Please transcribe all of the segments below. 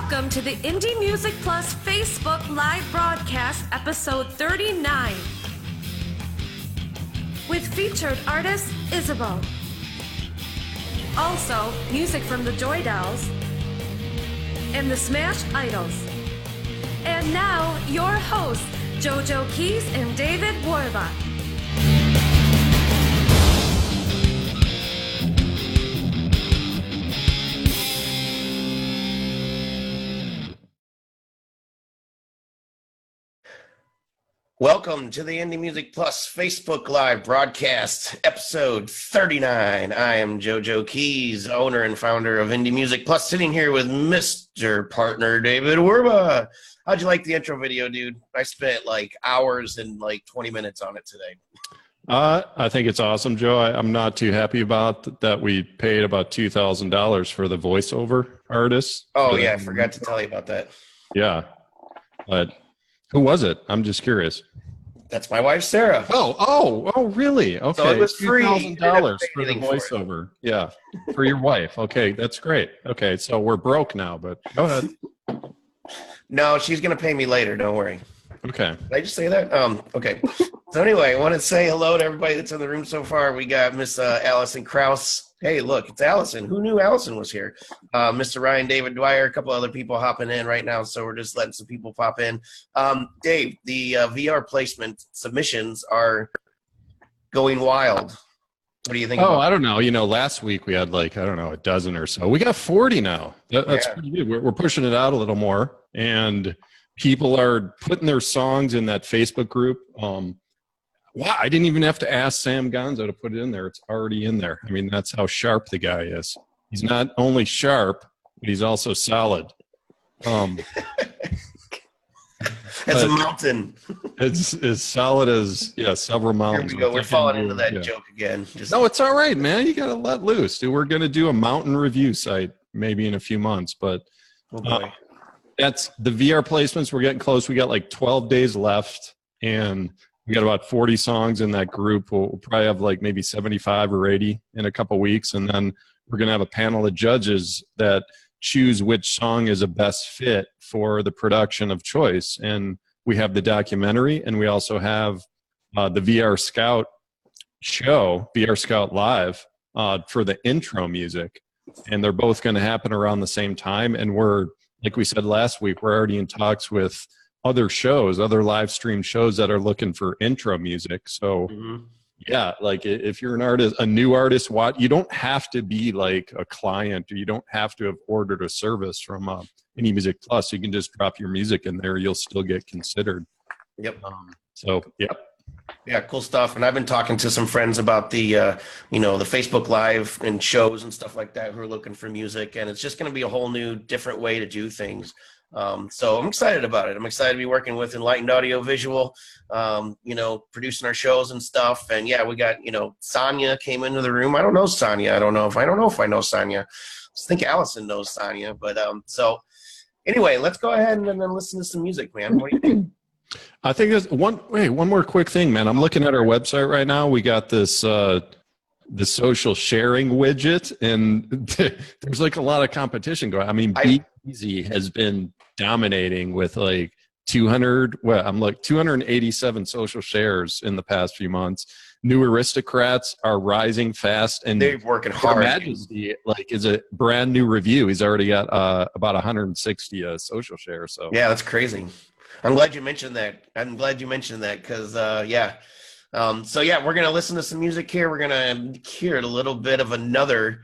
Welcome to the Indie Music Plus Facebook live broadcast, episode 39, with featured artist Isabeau. Also, music from the Joy Dolls and the Smash Idols. And now, your hosts, JoJo Keys and David Warlock. Welcome to the Indie Music Plus Facebook Live broadcast, episode 39. I am JoJo Keys, owner and founder of Indie Music Plus, sitting here with Mr. Partner David Werba. How'd you like the intro video, dude? I spent like hours and like 20 minutes on it today. Uh, I think it's awesome, Joe. I, I'm not too happy about that. We paid about two thousand dollars for the voiceover artist. Oh, yeah, I forgot to tell you about that. yeah. But who was it? I'm just curious. That's my wife, Sarah. Oh, oh, oh, really? Okay, it was free. You Thousand didn't have to dollars for the anything for voiceover. Yeah, for your wife. Okay, that's great. Okay, so we're broke now, but go ahead. No, she's going to pay me later. Don't worry. Okay. Did I just say that? Um, okay. So anyway, I want to say hello to everybody that's in the room so far. We got Miss uh, Allison Kraus. Hey, look, it's Allison. Who knew Allison was here? Uh, Mr. Ryan David Dwyer, a couple other people hopping in right now. So we're just letting some people pop in. Um, Dave, the uh, VR placement submissions are going wild. What do you think? Oh, I don't know. You know, last week we had like I don't know a dozen or so. We got forty now. That, that's Yeah. pretty good. We're, we're pushing it out a little more, and people are putting their songs in that Facebook group. Um, wow, I didn't even have to ask Sam Gonzo to put it in there. It's already in there. I mean, that's how sharp the guy is. He's not only sharp, but he's also solid. Um, It's a mountain. it's as solid as yeah, several mountains. Here we go. We're falling into that yeah. joke again. Just, No, it's all right, man. You got to let loose. Dude, we're going to do a mountain review site maybe in a few months, but oh boy. uh, that's the VR placements. We're getting close. We got like 12 days left, and we got about 40 songs in that group. We'll, we'll probably have like maybe 75 or 80 in a couple weeks, and then we're going to have a panel of judges that choose which song is a best fit for the production of choice. And we have the documentary, and we also have uh, the VR Scout show, VR Scout Live, uh, for the intro music. And they're both going to happen around the same time. And we're, like we said last week, we're already in talks with other shows, other live stream shows that are looking for intro music. So, Mhm. yeah, like if you're an artist, a new artist, what you don't have to be like a client, or you don't have to have ordered a service from uh, Indie Music Plus. You can just drop your music in there; you'll still get considered. Yep. Um, so, yeah, Yeah, cool stuff. And I've been talking to some friends about the, uh, you know, the Facebook Live and shows and stuff like that who are looking for music, and it's just going to be a whole new, different way to do things. Um, so I'm excited about it. I'm excited to be working with Enlightened Audio Visual, um, you know, producing our shows and stuff. And yeah, we got, you know, Sonia came into the room. I don't know Sonia. I don't know if I don't know if I know Sonia. I think Allison knows Sonia. But um, so anyway, let's go ahead and then listen to some music, man. What do you think? I think there's one. Wait, one more quick thing, man. I'm looking at our website right now. We got this uh, the social sharing widget, and there's like a lot of competition going. I mean, Be Easy has been dominating with like 200. Well, I'm like 287 social shares in the past few months. New aristocrats are rising fast, and They're working Her hard. Majesty like is a brand new review. He's already got uh, about 160 uh, social shares. So Yeah, that's crazy. I'm glad you mentioned that. I'm glad you mentioned that because, uh, yeah. Um, so yeah, we're gonna listen to some music here. We're gonna hear a little bit of another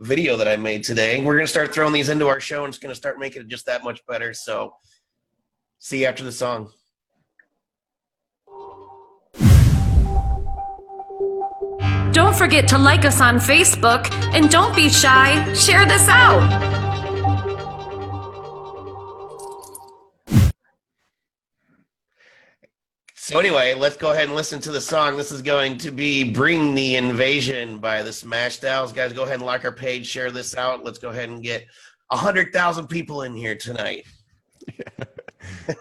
video that I made today. We're gonna start throwing these into our show, and it's gonna start making it just that much better. So, see you after the song. Don't forget to like us on Facebook and don't be shy, share this out. So anyway, let's go ahead and listen to the song. This is going to be "Bring the Invasion" by the Smash Dolls. Guys, go ahead and like our page, share this out. Let's go ahead and get hundred thousand people in here tonight. Music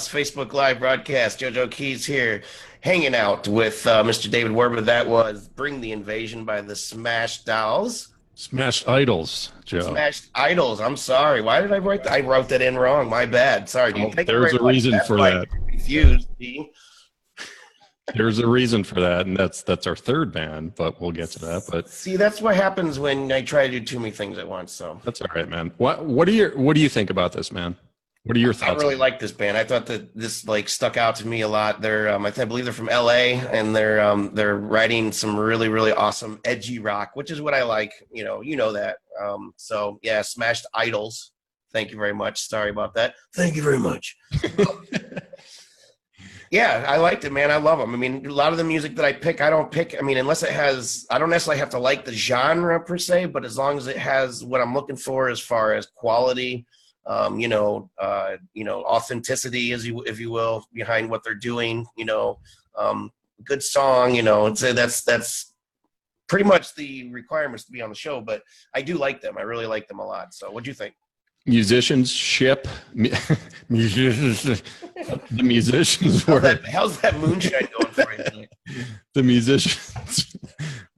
Plus Facebook Live broadcast. JoJo Keys here, hanging out with uh, Mr. David Werba. That was "Bring the Invasion" by the Smash Dolls. Smashed Idols, Joe. Smashed Idols. I'm sorry. Why did I write that? I wrote that in wrong. My bad. Sorry. Oh, dude. Take it there's a reason for that. Confused. There's a reason for that, and that's that's our third band, but we'll get to that. But See, that's what happens when I try to do too many things at once. So that's all right, man. What what do you what do you think about this, man? What are your thoughts? I really like this band. I thought that this like stuck out to me a lot. They're, um, I, th- I believe they're from LA, and they're um, they're writing some really really awesome edgy rock, which is what I like. You know, you know that. Um, so yeah, Smashed Idols. Thank you very much. Sorry about that. Thank you very much. yeah, I liked it, man. I love them. I mean, a lot of the music that I pick, I don't pick. I mean, unless it has, I don't necessarily have to like the genre per se, but as long as it has what I'm looking for as far as quality, um, you know, uh, you know, authenticity, as you if you will, behind what they're doing, you know, um, good song, you know, it's, that's that's pretty much the requirements to be on the show. But I do like them. I really like them a lot. So, what do you think? musicians ship mu- musicians the musicians How's were that, how's that moonshine going for you? the musicians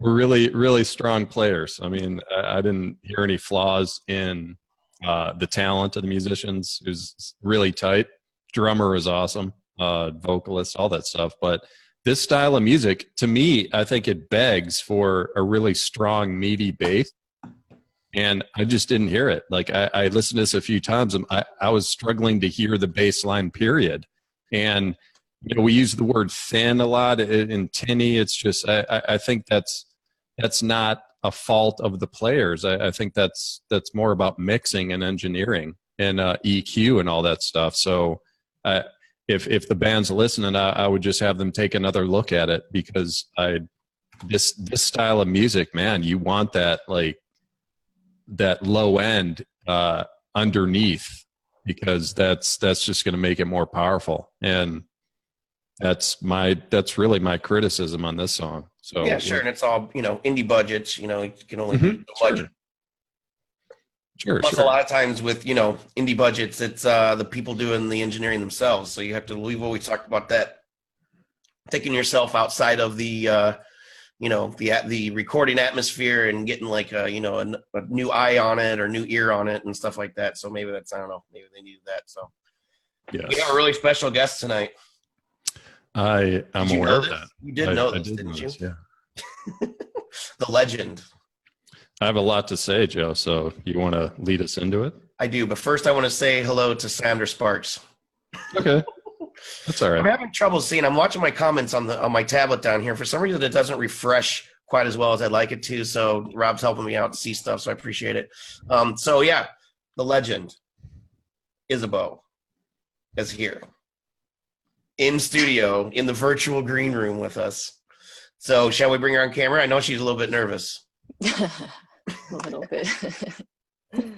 were really really strong players i mean i, I didn't hear any flaws in uh, the talent of the musicians is really tight. Drummer is awesome uh, vocalist all that stuff. But this style of music to me i think it begs for a really strong meaty bass. And i just didn't hear it. Like i, I listened to this a few times and I, I was struggling to hear the bass line period. And you know we use the word thin a lot in in tinny. It's just I- i think that's that's not a fault of the players. I, I think that's that's more about mixing and engineering and uh, eq and all that stuff. So uh, if if the band's listening I, I would just have them take another look at it because i this this style of music man you want that like that low end uh underneath because that's that's just going to make it more powerful. And that's my that's really my criticism on this song so yeah, sure. And it's all you know, indie budgets. You know, you can only Mhm, do so sure. sure Plus, sure a lot of times with you know indie budgets, it's uh, the people doing the engineering themselves. So you have to. We've always talked about that. Taking yourself outside of the, uh, you know, the the recording atmosphere and getting like a you know a, a new eye on it or new ear on it and stuff like that. So maybe that's I don't know. Maybe they needed that. So yes. we have a really special guest tonight. I Did aware of that You did I- know I this, did didn't know you? this, yeah The legend. i have a lot to say joe so you want to lead us into it I do, but first I want to say hello to Sandra Sparks. okay that's all right. I'm having trouble seeing. I'm watching my comments on the on my tablet down here. For some reason, it doesn't refresh quite as well as I'd like it to. So Rob's helping me out to see stuff, so I appreciate it. Um, so yeah, the legend, Isabeau, is here in studio in the virtual green room with us. So shall we bring her on camera? I know she's a little bit nervous. a little bit.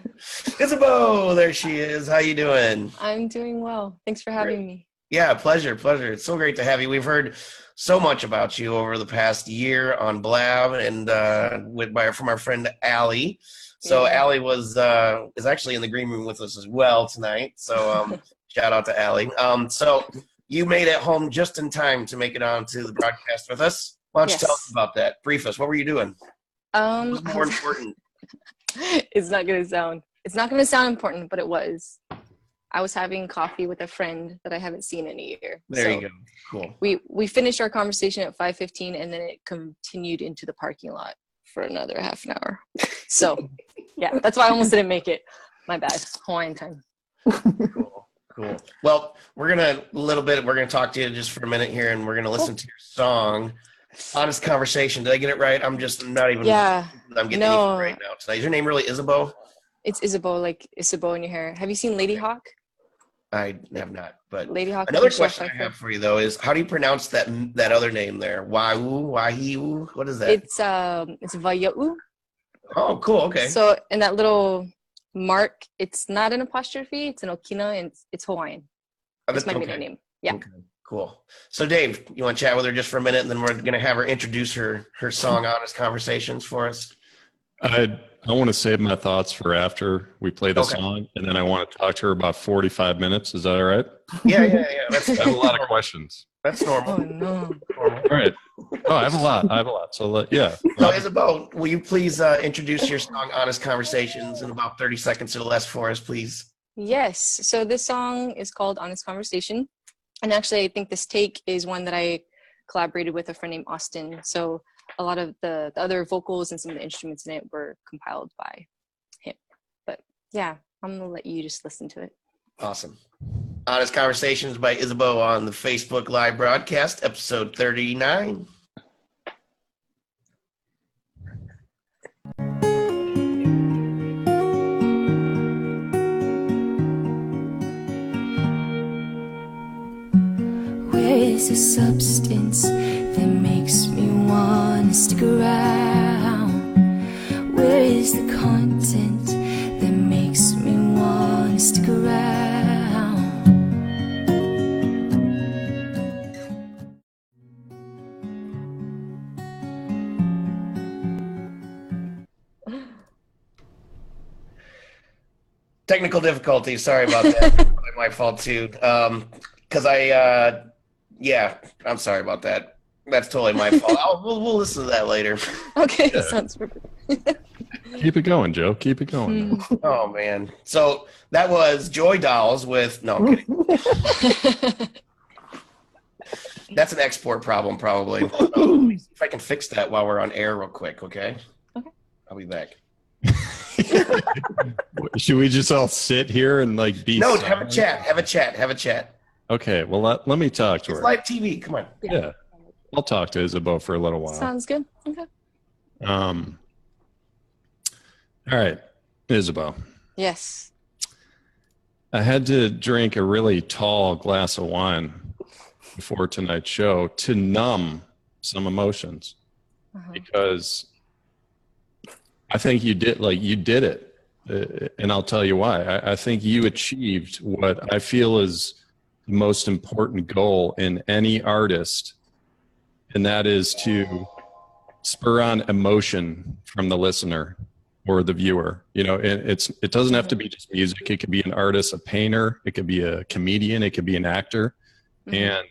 Isabeau, there she is. How you doing? I'm doing well. Thanks for having me. Yeah, pleasure, pleasure. It's so great to have you. We've heard so much about you over the past year on Blab and uh, with by from our friend Allie. So Yeah. Allie was uh, is actually in the green room with us as well tonight. So um, shout out to Allie. Um, so you made it home just in time to make it onto the broadcast with us. Why don't you tell us about that? Brief us. What were you doing? Um, What's I more important? it's not gonna sound. It's not gonna sound important, but it was. I was having coffee with a friend that I haven't seen in a year. There So you go. Cool. We we finished our conversation at 5:15, and then it continued into the parking lot for another half an hour. So, yeah, that's why I almost didn't make it. My bad. Hawaiian time. Cool. Cool. Well, we're gonna a little bit. We're gonna talk to you just for a minute here, and we're gonna listen to your song. Honest conversation. Did I get it right? I'm just not even. Yeah, I'm getting no. it right now tonight. Is your name really Isabeau? it's Isabeau, like Isabeau in your hair. Have you seen Ladyhawke? I have not. But Ladyhawke. another question I have for you though is how do you pronounce that that other name there? Waiwu, Wahiu. What is that? It's um, it's Vaya'u. oh, cool. Okay. So in that little mark, it's not an apostrophe. It's an Okina, and it's, it's Hawaiian. Oh, That's that's- my okay. maiden name. Yeah. Okay, Cool. So, Dave, you want to chat with her just for a minute, and then we're gonna have her introduce her her song "Honest Conversations" for us. I I want to save my thoughts for after we play the Okay. song, and then I want to talk to her about 45 minutes. Is that all right? Yeah, yeah, yeah. That's I have a lot of questions. that's Oh normal. no. normal. All right. Oh, I have a lot. I have a lot. So let, yeah. So, Isabel, will you please uh, introduce your song "Honest Conversations" in about thirty seconds or less for us, please? Yes. So this song is called Honest Conversation. And actually, I think this take is one that I collaborated with a friend named Austin. So a lot of the, the other vocals and some of the instruments in it were compiled by him. But yeah, I'm going to let you just listen to it. Awesome. Honest Conversations by Isabeau on the Facebook Live broadcast, episode 39. Where is the substance that makes me wanna stick around? Where is the content that makes me wanna stick around? Technical difficulties. Sorry about that. My fault too. Um, because I, uh, yeah, I'm sorry about that. That's totally my fault. I'll, we'll, we'll listen to that later. Okay, Yeah. sounds perfect. Keep it going, Joe. Keep it going. Mm. Oh man. So that was Joy Dolls with no. I'm kidding. That's an export problem, probably. Let me see if I can fix that while we're on air, real quick. Okay. Okay. I'll be back. Should we just all sit here and like be? No, have a chat. Have a chat. Have a chat. Okay. Well, let, let me talk to It's her. live TV. Come on. yeah. I'll talk to Isabeau for a little while. Sounds good. Okay. Um. All right, Isabeau. Yes. I had to drink a really tall glass of wine before tonight's show to numb some emotions Uh-huh. because I think you did like you did it, uh, and I'll tell you why. I, I think you achieved what I feel is the most important goal in any artist, and that is to spur on emotion from the listener or the viewer. You know, it, it's it doesn't have to be just music. It could be an artist, a painter. It could be a comedian. It could be an actor. Mhm. And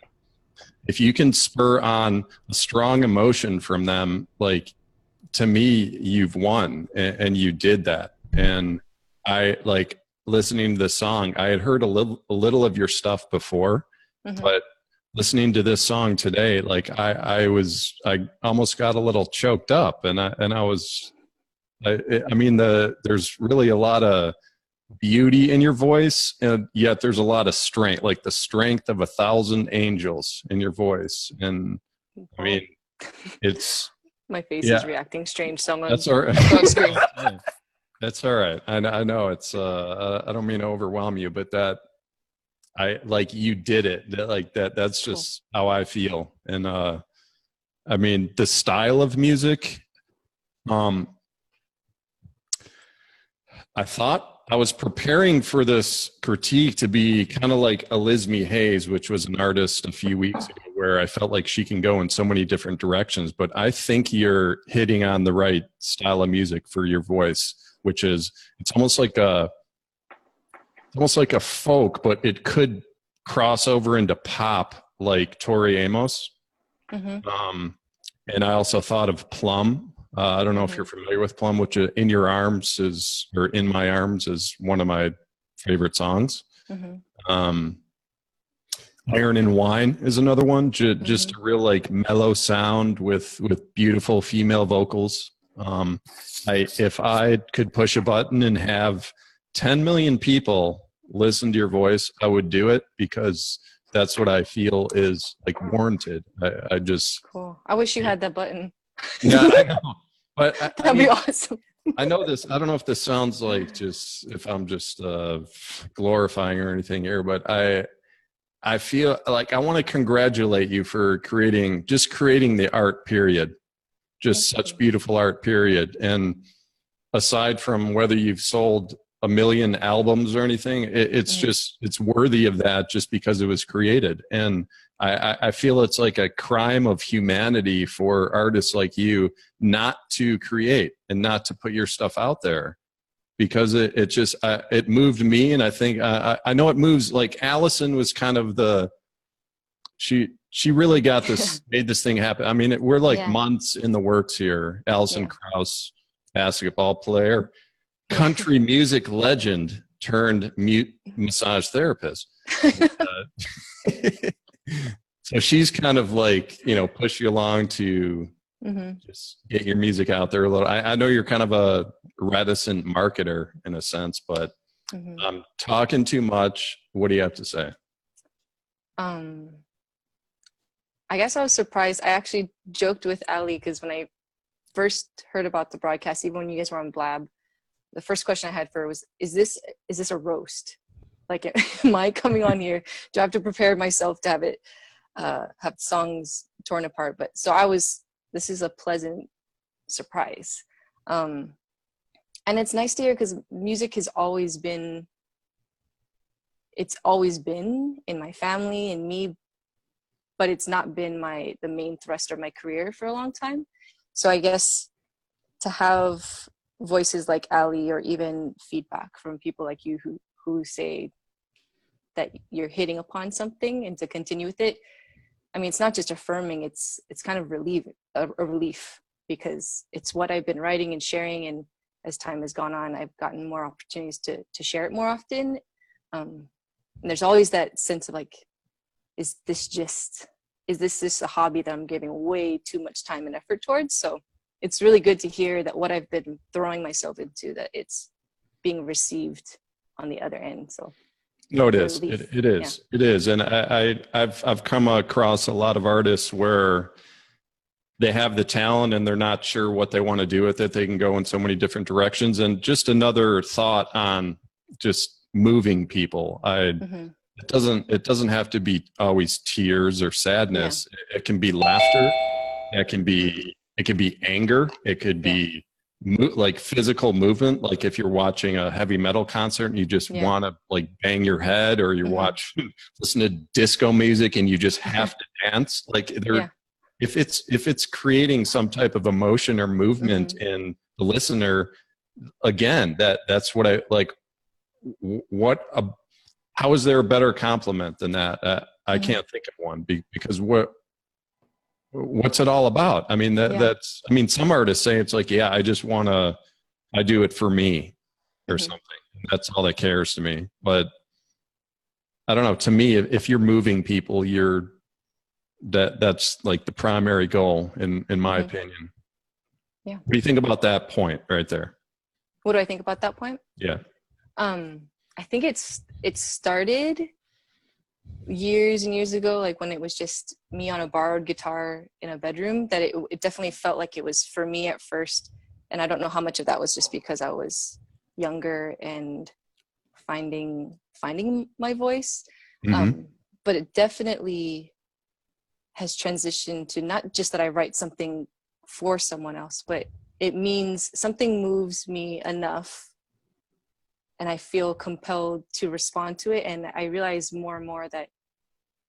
if you can spur on a strong emotion from them, like to me, you've won, and, and you did that. And I like listening to the song. I had heard a little a little of your stuff before, Mhm. but listening to this song today, like I I was I almost got a little choked up, and I and I was. I, I mean the there's really a lot of beauty in your voice and yet there's a lot of strength like the strength of a thousand angels in your voice and i mean it's my face yeah. is reacting strange. So I'm that's all right go on screen. that's all right I, I know it's uh i don't mean to overwhelm you but that i like you did it that like that that's Cool. just how i feel and uh i mean the style of music um I thought I was preparing for this critique to be kind of like Elizme Hayes, which was an artist a few weeks ago, where I felt like she can go in so many different directions. But I think you're hitting on the right style of music for your voice, which is it's almost like a almost like a folk, but it could cross over into pop like Tori Amos. Mhm. Um, and I also thought of Plumb. Uh, I don't know if you're familiar with Plumb, which uh, "In Your Arms" is or "In My Arms" is one of my favorite songs. Mhm. Um, "Iron and Wine" is another one. J- Just a real like mellow sound with with beautiful female vocals. Um, I if I could push a button and have 10 million people listen to your voice, I would do it because that's what I feel is like warranted. I, I just Cool. I wish you had that button. yeah, I know. But I, I, That'd mean, be awesome. I know this. I don't know if this sounds like just if I'm just uh, glorifying or anything here, but I I feel like I want to congratulate you for creating just creating the art. Period. Just Thank such you. beautiful art. Period. And aside from whether you've sold a million albums or anything. It, it's just it's worthy of that just because it was created. And I, I, I feel it's like a crime of humanity for artists like you not to create and not to put your stuff out there because it, it just uh, it moved me and i think uh, i I know it moves like allison was kind of the she she really got this made this thing happen i mean it, we're like Yeah. months in the works here allison Yeah. krauss basketball player country music legend turned mute massage therapist Uh, so she's kind of like you know push you along to hmm just get your music out there a little. I, I know you're kind of a reticent marketer in a sense, but hmm I'm talking too much. What do you have to say? Um, I guess I was surprised. I actually joked with Ali because when I first heard about the broadcast, even when you guys were on Blab, the first question I had for her was, "Is this is this a roast? Like, am I coming on here? Do I have to prepare myself to have it uh, have songs torn apart?" But so I was. This is a pleasant surprise, um, and it's nice to hear because music has always been it's always been in my family and me but it's not been my the main thrust of my career for a long time so i guess to have voices like ali or even feedback from people like you who who say that you're hitting upon something and to continue with it. I mean it's not just affirming it's it's kind of relief a, a relief because it's what i've been writing and sharing and as time has gone on i've gotten more opportunities to to share it more often. Um, and there's always that sense of like is this just is this just a hobby that i'm giving way too much time and effort towards? So it's really good to hear that what i've been throwing myself into that it's being received on the other end so No, it is. It, it is. It is. And I, I, I've, I've come across a lot of artists where they have the talent and they're not sure what they want to do with it. They can go in so many different directions. And just another thought on just moving people. I, mhm, it doesn't it doesn't have to be always tears or sadness it, it can be laughter it can be it could be anger it could be mo- like physical movement like if you're watching a heavy metal concert and you just Yeah. want to like bang your head or you Mhm. watch listen to disco music and you just have to dance like there Yeah. if it's if it's creating some type of emotion or movement Mm-hmm. in the listener again that that's what i like w- what a how is there a better compliment than that? Uh, I Mhm. can't think of one be, because what what's it all about? I mean that Yeah. that's I mean some artists say it's like yeah I just want to I do it for me or Mhm. something. That's all that cares to me. But I don't know. To me, if, if you're moving people, you're that that's like the primary goal in in my Mhm. opinion. Yeah. What do you think about that point right there? what do i think about that point Yeah. um i think it's it started years and years ago like when it was just me on a borrowed guitar in a bedroom that it, it definitely felt like it was for me at first and i don't know how much of that was just because i was younger and finding finding my voice Mhm. um, but it definitely has transitioned to not just that I write something for someone else, but it means something moves me enough and I feel compelled to respond to it. And I realize more and more that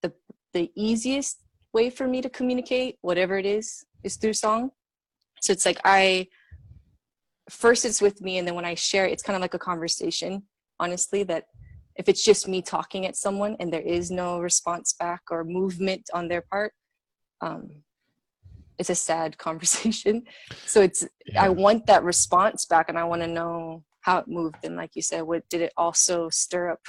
the the easiest way for me to communicate, whatever it is, is through song. So it's like I first it's with me and then when I share it, it's kind of like a conversation, honestly, that if it's just me talking at someone and there is no response back or movement on their part um, it's a sad conversation so it's Yeah. i want that response back and i want to know how it moved and like you said what did it also stir up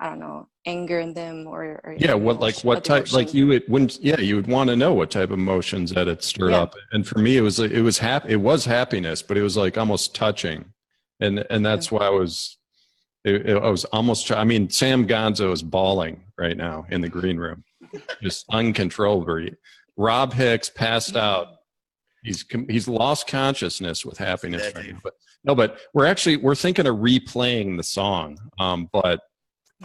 i don't know anger in them or, or yeah what like what type like you would wouldn't yeah you would want to know what type of emotions that it stirred Yeah. up. And for me it was it was happy it was happiness but it was like almost touching. And and that's why i was it, it- i was almost i mean sam gonzo is bawling right now in the green room. Just uncontrollably. Rob hicks passed out he's he's lost consciousness with happiness Yeah, right now. but no but we're actually we're thinking of replaying the song um but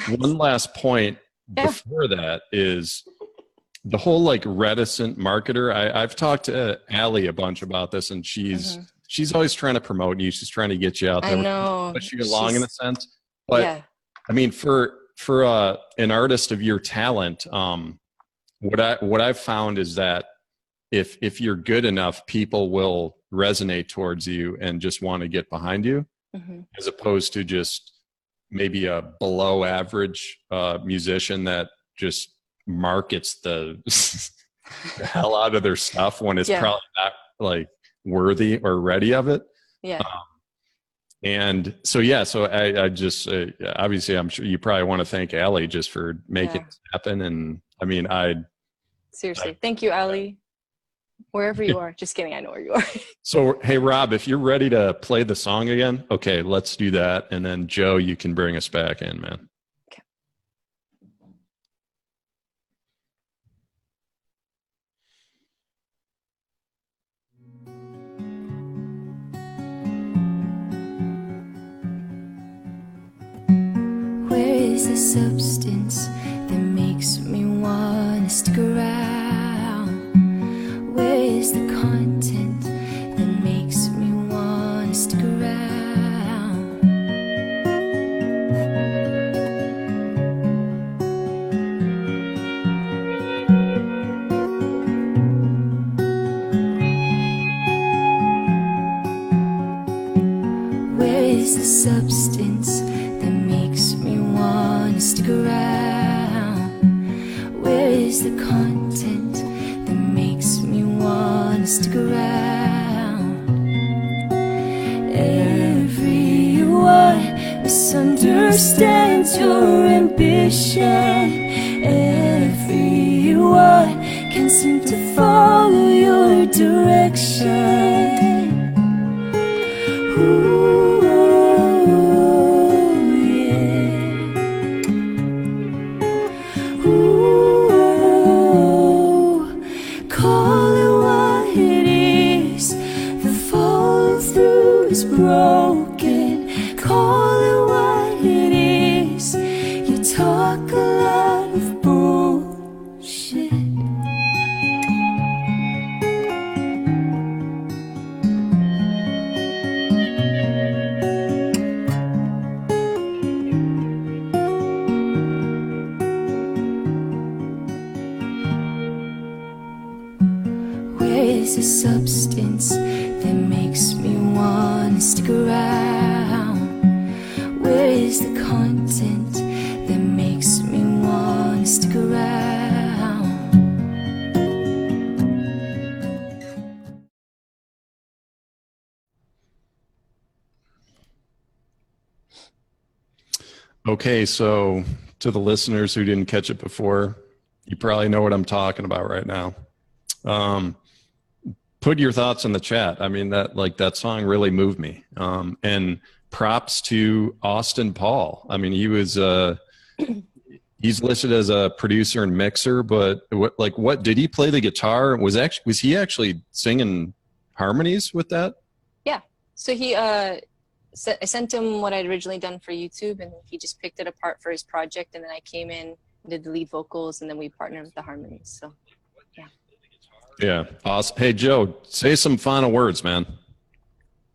one last point Yeah. before that is the whole like reticent marketer. I, I've talked to Allie a bunch about this, and she's Mhm. she's always trying to promote you. She's trying to get you out there I there, know. push you along in a sense. But yeah. I mean, for for uh, an artist of your talent, um, what I what I've found is that if if you're good enough, people will resonate towards you and just want to get behind you, Mhm. as opposed to just maybe a below average uh, musician that just markets the, the hell out of their stuff when it's Yeah. probably not like worthy or ready of it. Yeah. And so, yeah, so I, I just, uh, obviously, I'm sure you probably want to thank ali just for making Yeah. this happen. And I mean, I, Seriously. Thank you, Ali. Wherever you are. Just kidding. I know where you are. so hey, Rob, if you're ready to play the song again, okay, let's do that. And then Joe, you can bring us back in, man. Okay. Where is the substance misunderstands your ambition. Everyone can seem to follow your direction. Okay, so to the listeners who didn't catch it before, you probably know what I'm talking about right now. Um, put your thoughts in the chat. I mean, that like that song really moved me. Um, and props to Austin Paul. I mean, he was uh, he's listed as a producer and mixer, but what like what did he play the guitar? Was actually was he actually singing harmonies with that? Yeah. So he, uh, I sent him what I'd originally done for YouTube, and he just picked it apart for his project. And then I came in, did the lead vocals, and then we partnered with the harmonies. So Yeah, Yeah, awesome. Hey Joe, say some final words, man.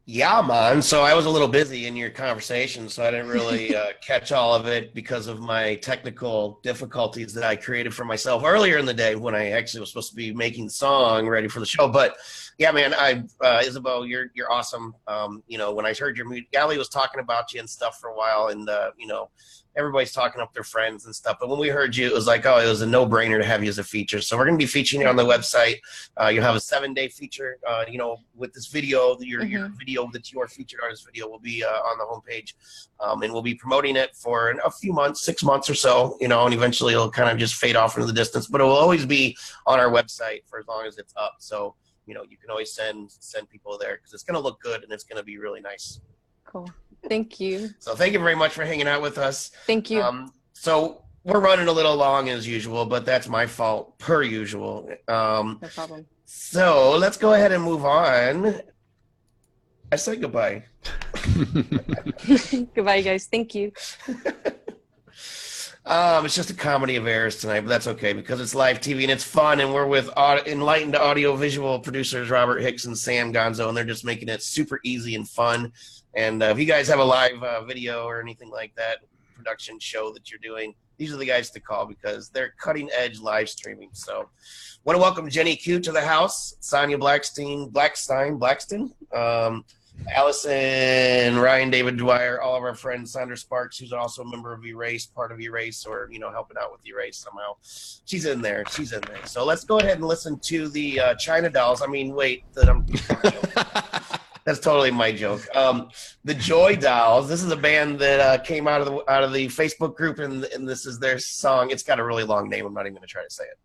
Yeah, man. So I was a little busy in your conversation, so I didn't really uh, catch all of it because of my technical difficulties that I created for myself earlier in the day when I actually was supposed to be making the song ready for the show. But yeah, man, I uh, Isabel, you're you're awesome. Um, you know, when I heard your music, Allie was talking about you and stuff for a while, and uh, you know, everybody's talking up their friends and stuff. But when we heard you, it was like, oh, it was a no-brainer to have you as a feature. So we're going to be featuring you on the website. Uh, you'll have a seven-day feature. Uh, you know, with this video, your your video that's your featured artist video will be uh, on the homepage, um, and we'll be promoting it for a few months, six months or so. You know, and eventually it'll kind of just fade off into the distance. But it will always be on our website for as long as it's up. So you know, you can always send send people there because it's going to look good and it's going to be really nice. cool. Thank you. So thank you very much for hanging out with us. Thank you. Um, so we're running a little long as usual, but that's my fault per usual. Um, no problem. so let's go ahead and move on. I said goodbye. Goodbye, guys. Thank you. Um, it's just a comedy of errors tonight, but that's okay because it's live TV and it's fun, and we're with aud- enlightened audio-visual producers Robert Hicks and Sam Gonzo, and they're just making it super easy and fun. And uh, if you guys have a live uh, video or anything like that, production show that you're doing, these are the guys to call because they're cutting edge live streaming. So, want to welcome Jenny Q to the house, Sonia Blackstein, Blackstein, Blackston, um, Allison, Ryan, David Dwyer, all of our friends, Sandra Sparks, who's also a member of Erase, part of Erase, or you know, helping out with Erase somehow. She's in there. She's in there. So let's go ahead and listen to the uh, China Dolls. I mean, wait, the, um, that's totally my joke. Um, the Joy Dolls. This is a band that uh, came out of the out of the Facebook group, and, and this is their song. It's got a really long name. I'm not even going to try to say it.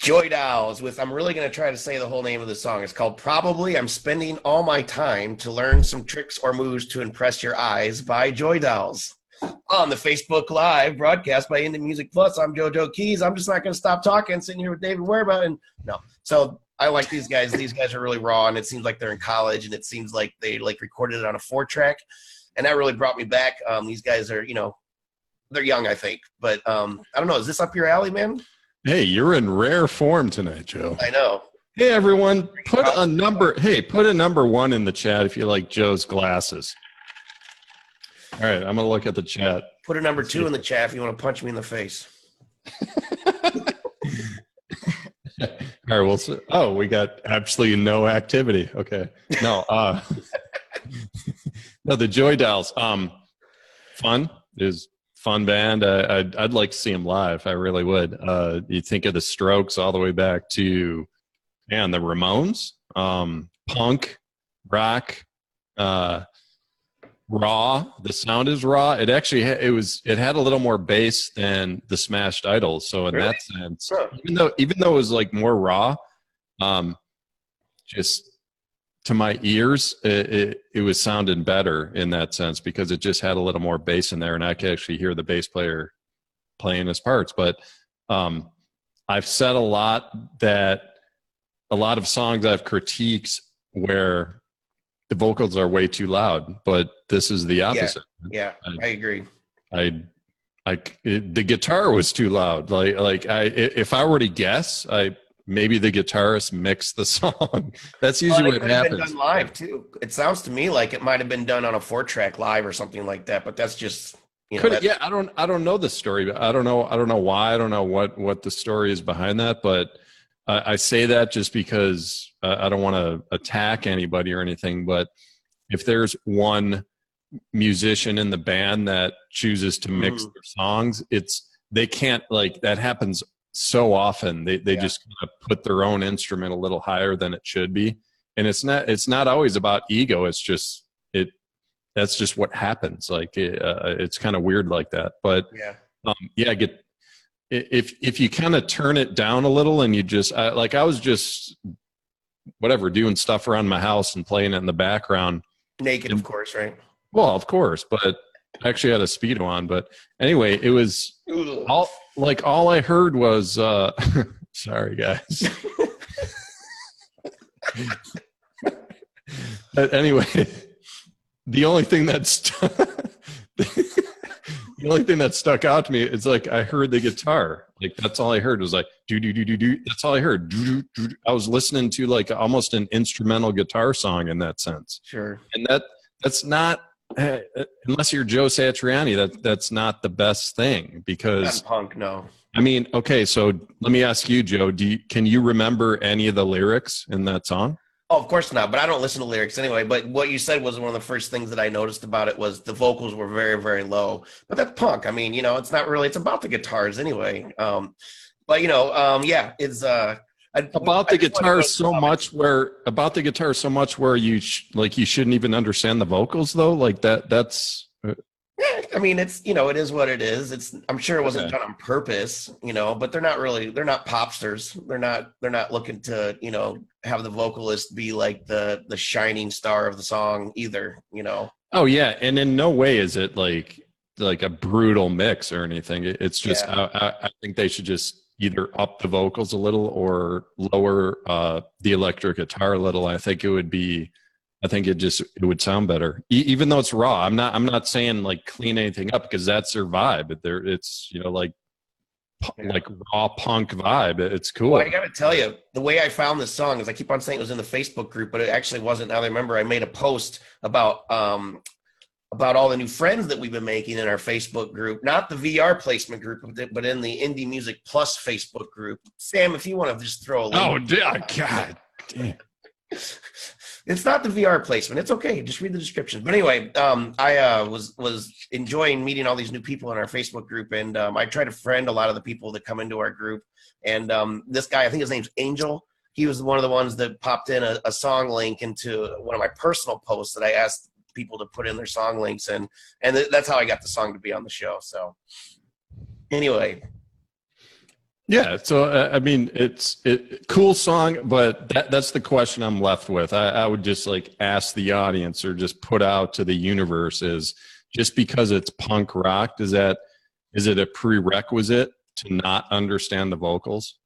Joy Dolls with I'm really going to try to say the whole name of the song. It's called Probably I'm Spending All My Time to Learn Some Tricks or Moves to Impress Your Eyes by Joy Dolls. On the Facebook Live broadcast by Indie Music Plus, I'm JoJo Keys. I'm just not going to stop talking, sitting here with David Werba. And no, so I like these guys. These guys are really raw, and it seems like they're in college, and it seems like they like recorded it on a four track, and that really brought me back. Um, these guys are, you know, they're young, I think, but um, I don't know. Is this up your alley, man? Hey, you're in rare form tonight, Joe. I know. Hey, everyone, put a number. Hey, put a number one in the chat if you like Joe's glasses. All right, I'm gonna look at the chat. Put a number two in the chat if you want to punch me in the face. All right, well, so, oh, we got absolutely no activity. Okay, no, uh, no, the Joy Dolls, um, fun is fun band. I, I'd I'd like to see them live. I really would. Uh, you think of the Strokes all the way back to, man, the Ramones, um, punk, rock, uh, raw. The sound is raw. It actually ha- it was it had a little more bass than the Smashed Idols. So in Really? that sense, Huh. even though even though it was like more raw, um, just to my ears, it, it, it was sounding better in that sense because it just had a little more bass in there, and I could actually hear the bass player playing his parts. But um, I've said a lot that a lot of songs I've critiqued where the vocals are way too loud, but this is the opposite. Yeah, I agree. I, I, it, the guitar was too loud. Like, like I, i- if I were to guess, I maybe the guitarist mixed the song. That's Well, usually it what happens. live too. It sounds to me like it might have been done on a four track live or something like that. But that's just You know, Could that- yeah, I don't I don't know the story. but I don't know I don't know why. I don't know what what the story is behind that. But I, I say that just because uh, I don't want to attack anybody or anything. But if there's one musician in the band that chooses to mix Mhm. their songs, it's they can't like that happens so often. They they Yeah. just kind of put their own instrument a little higher than it should be, and it's not it's not always about ego. It's just it that's just what happens. Like uh, it's kind of weird like that. But yeah. um, yeah, get if if you kind of turn it down a little and you just uh, like I was just whatever doing stuff around my house and playing it in the background. Naked, of course, right? Well, of course, but I actually had a speedo on. But anyway, it was all like all I heard was uh sorry guys. but anyway, the only thing that's the only thing that stuck out to me is like I heard the guitar. Like that's all I heard was like do do do do do. That's all I heard. I was listening to like almost an instrumental guitar song in that sense, Sure. and that that's not unless you're Joe Satriani. That that's not the best thing because punk, no. I mean, okay, so let me ask you, Joe. Do you, can you remember any of the lyrics in that song? Oh, of course not. But I don't listen to lyrics anyway. But what you said was one of the first things that I noticed about it was the vocals were very, very low. But that's punk. I mean, you know, it's not really. It's about the guitars anyway. Um, but you know, um, yeah, it's uh, I, About the guitar so much where about the guitar so much where you sh- like you shouldn't even understand the vocals though. Like that. That's Yeah, I mean, it's you know, it is what it is. It's I'm sure it wasn't Okay. done on purpose, you know, but they're not really they're not popsters. They're not they're not looking to you know have the vocalist be like the the shining star of the song either. You know, oh yeah, and in no way is it like like a brutal mix or anything. It's just Yeah. I, I, I think they should just either up the vocals a little or lower uh, the electric guitar a little. I think it would be. I think it just it would sound better, e- even though it's raw. I'm not I'm not saying like clean anything up because that's their vibe. There, it's you know like Yeah. like raw punk vibe. It's cool. well, I got to tell you, the way I found this song is I keep on saying it was in the Facebook group, but it actually wasn't. Now I remember, I made a post about um about all the new friends that we've been making in our Facebook group, not the VR placement group, but- in the Indie Music Plus Facebook group. Sam, if you want to just throw a link oh dear, God. Damn. it's not the VR placement. It's okay. Just read the description. But anyway, um, I uh, was was enjoying meeting all these new people in our Facebook group, and um, I try to friend a lot of the people that come into our group. And um, this guy, I think his name's Angel. He was one of the ones that popped in a, a song link into one of my personal posts that I asked people to put in their song links, and and th- that's how I got the song to be on the show. So anyway, Yeah, so uh, I mean, it's it cool song, but that that's the question I'm left with. I, I would just like ask the audience or just put out to the universe is just because it's punk rock, does that is it a prerequisite to not understand the vocals?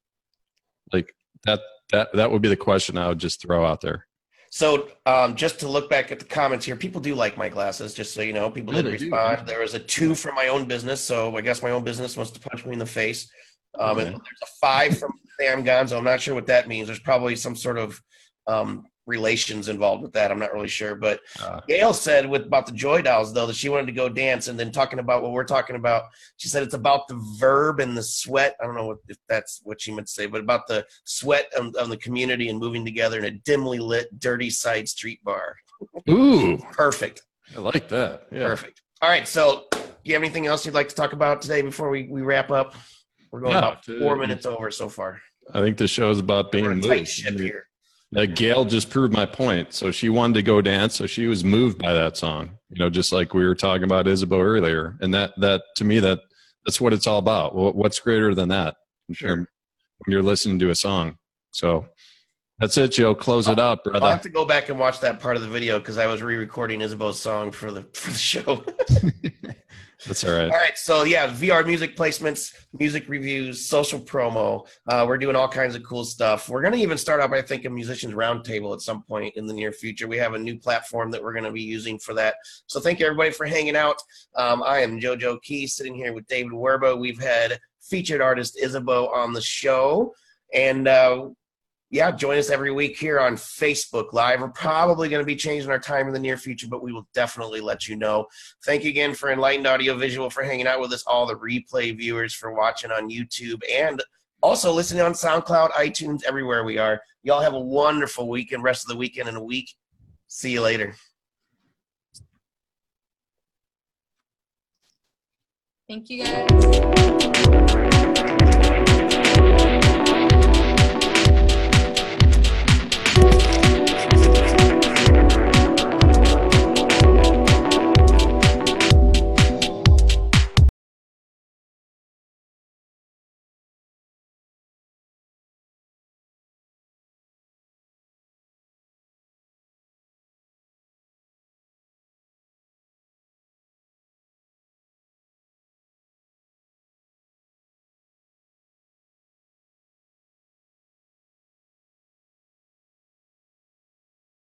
Like that that that would be the question I would just throw out there. So um, just to look back at the comments here, people do like my glasses, just so you know. People Yeah, did do, respond. yeah. There was a two from my own business, so I guess my own business wants to punch me in the face. Um, and there's a five from Sam Gonzo. I'm not sure what that means. There's probably some sort of um, relations involved with that. I'm not really sure. But Uh, Gail said with about the Joy Dolls though that she wanted to go dance, and then talking about what we're talking about, she said it's about the verb and the sweat. I don't know what, if that's what she meant to say, but about the sweat of, of the community and moving together in a dimly lit, dirty side street bar. ooh, Perfect, I like that. Yeah. perfect. All right, so do you have anything else you'd like to talk about today before we, we wrap up? We're going Yeah, about four minutes over so far. I think the show is about being tight ship here. Uh, Gail just proved my point. So she wanted to go dance. So she was moved by that song. You know, just like we were talking about Isabeau earlier. And that that to me that that's what it's all about. What, what's greater than that? Sure. When you're listening to a song. So that's it, Joe. Close it up, brother. I'll have to go back and watch that part of the video because I was re-recording Isabeau's song for the for the show. That's all right. All right, so yeah, VR music placements, music reviews, social promo. Uh, we're doing all kinds of cool stuff. We're going to even start up, I think, a musicians roundtable at some point in the near future. We have a new platform that we're going to be using for that. So thank you everybody for hanging out. Um, I am JoJo Key, sitting here with David Werba. We've had featured artist Isabeau on the show, and uh, yeah, join us every week here on Facebook Live. We're probably going to be changing our time in the near future, but we will definitely let you know. Thank you again for Enlightened Audio Visual for hanging out with us, all the replay viewers for watching on YouTube, and also listening on SoundCloud, iTunes, everywhere we are. Y'all have a wonderful weekend, rest of the weekend and a week. See you later. Thank you guys.